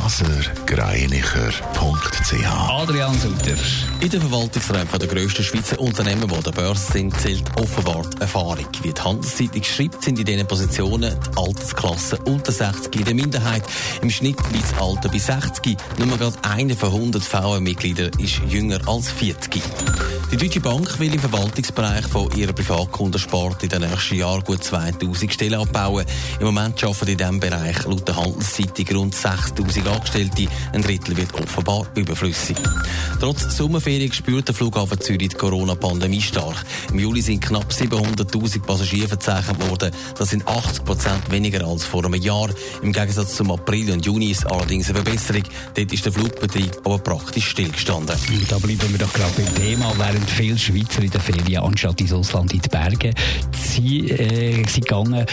blasergreinicher.ch Adrian Sutter. In den Verwaltungsräumen der grössten Schweizer Unternehmen, die an der Börse sind, zählt offenbar die Erfahrung. Wie die Handelszeitung schreibt, sind in diesen Positionen die Altersklasse unter 60 in der Minderheit. Im Schnitt liegt das Alter bei 60. Nur mal gerade einer von 100 VR-Mitgliedern ist jünger als 40. Die Deutsche Bank will im Verwaltungsbereich von ihrer Privatkundensport in den nächsten Jahren gut 2000 Stellen abbauen. Im Moment arbeiten in diesem Bereich laut der Handelszeitung rund 6000 Angestellte. Ein Drittel wird offenbar überflüssig. Trotz Sommerferien spürt der Flughafen Zürich die Corona-Pandemie stark. Im Juli sind knapp 700.000 Passagiere verzeichnet worden. Das sind 80 Prozent weniger als vor einem Jahr. Im Gegensatz zum April und Juni ist allerdings eine Verbesserung. Dort ist der Flugbetrieb aber praktisch stillgestanden. Da bleiben wir doch gerade beim Thema. Während viele Schweizer in der Ferien anstatt ins Ausland in die Berge sie, äh, sind gegangen,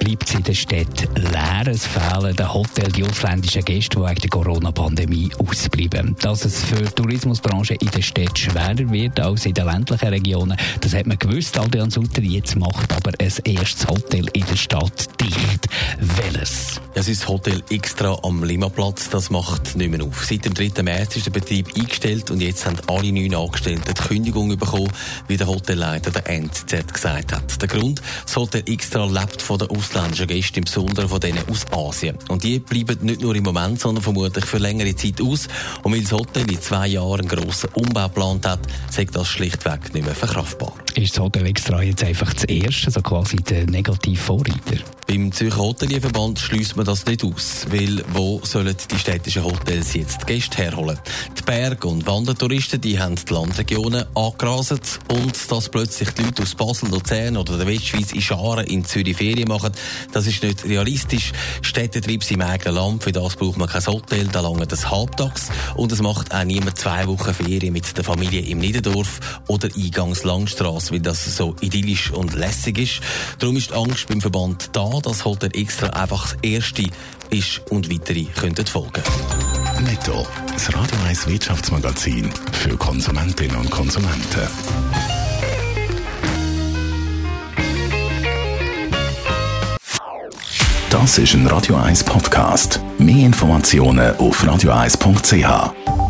bleibt es in der Stadt leer. Es fehlen den Hotel die ausländischen Gäste, die wegen der Corona-Pandemie ausbleiben. Dass es für die Tourismusbranche in der Stadt schwerer wird als in den ländlichen Regionen, das hat man gewusst. Adrian Sutter jetzt macht aber ein erstes Hotel in der Stadt dicht. Welches? Es ist Hotel Extra am Limaplatz. Das macht nicht mehr auf. Seit dem 3. März ist der Betrieb eingestellt und jetzt haben alle neun Angestellten die Kündigung bekommen, wie der Hotelleiter der NZZ gesagt hat. Der Grund, das Hotel Extra lebt von der ausländischen Gäste, im Besonderen von denen aus Asien. Und die bleiben nicht nur im Moment, sondern vermutlich für längere Zeit aus. Und weil das Hotel in zwei Jahren einen grossen Umbau geplant hat, sagt das schlichtweg nicht mehr verkraftbar. Ist das Hotel Extra jetzt einfach das erste, so quasi der negative Vorreiter? Beim Zürcher Hotelierverband schließt man das nicht aus, weil wo sollen die städtischen Hotels jetzt Gäste herholen? Die Berg- und Wandertouristen, die haben die Landregionen angerasert und dass plötzlich die Leute aus Basel, Luzern oder der Westschweiz in Scharen in Zürich Ferien machen, das ist nicht realistisch. Städtetrieb sind im eigenen Land, für das braucht man kein Hotel, da lange das Halbtags und es macht auch niemand zwei Wochen Ferien mit der Familie im Niederdorf oder Eingangs Langstrasse, weil das so idyllisch und lässig ist. Darum ist die Angst beim Verband da, dass Hotel Extra einfach das erste ist und weitere könnten folgen. Netto, das Radio 1 Wirtschaftsmagazin für Konsumentinnen und Konsumenten. Das ist ein Radio 1 Podcast. Mehr Informationen auf radio1.ch.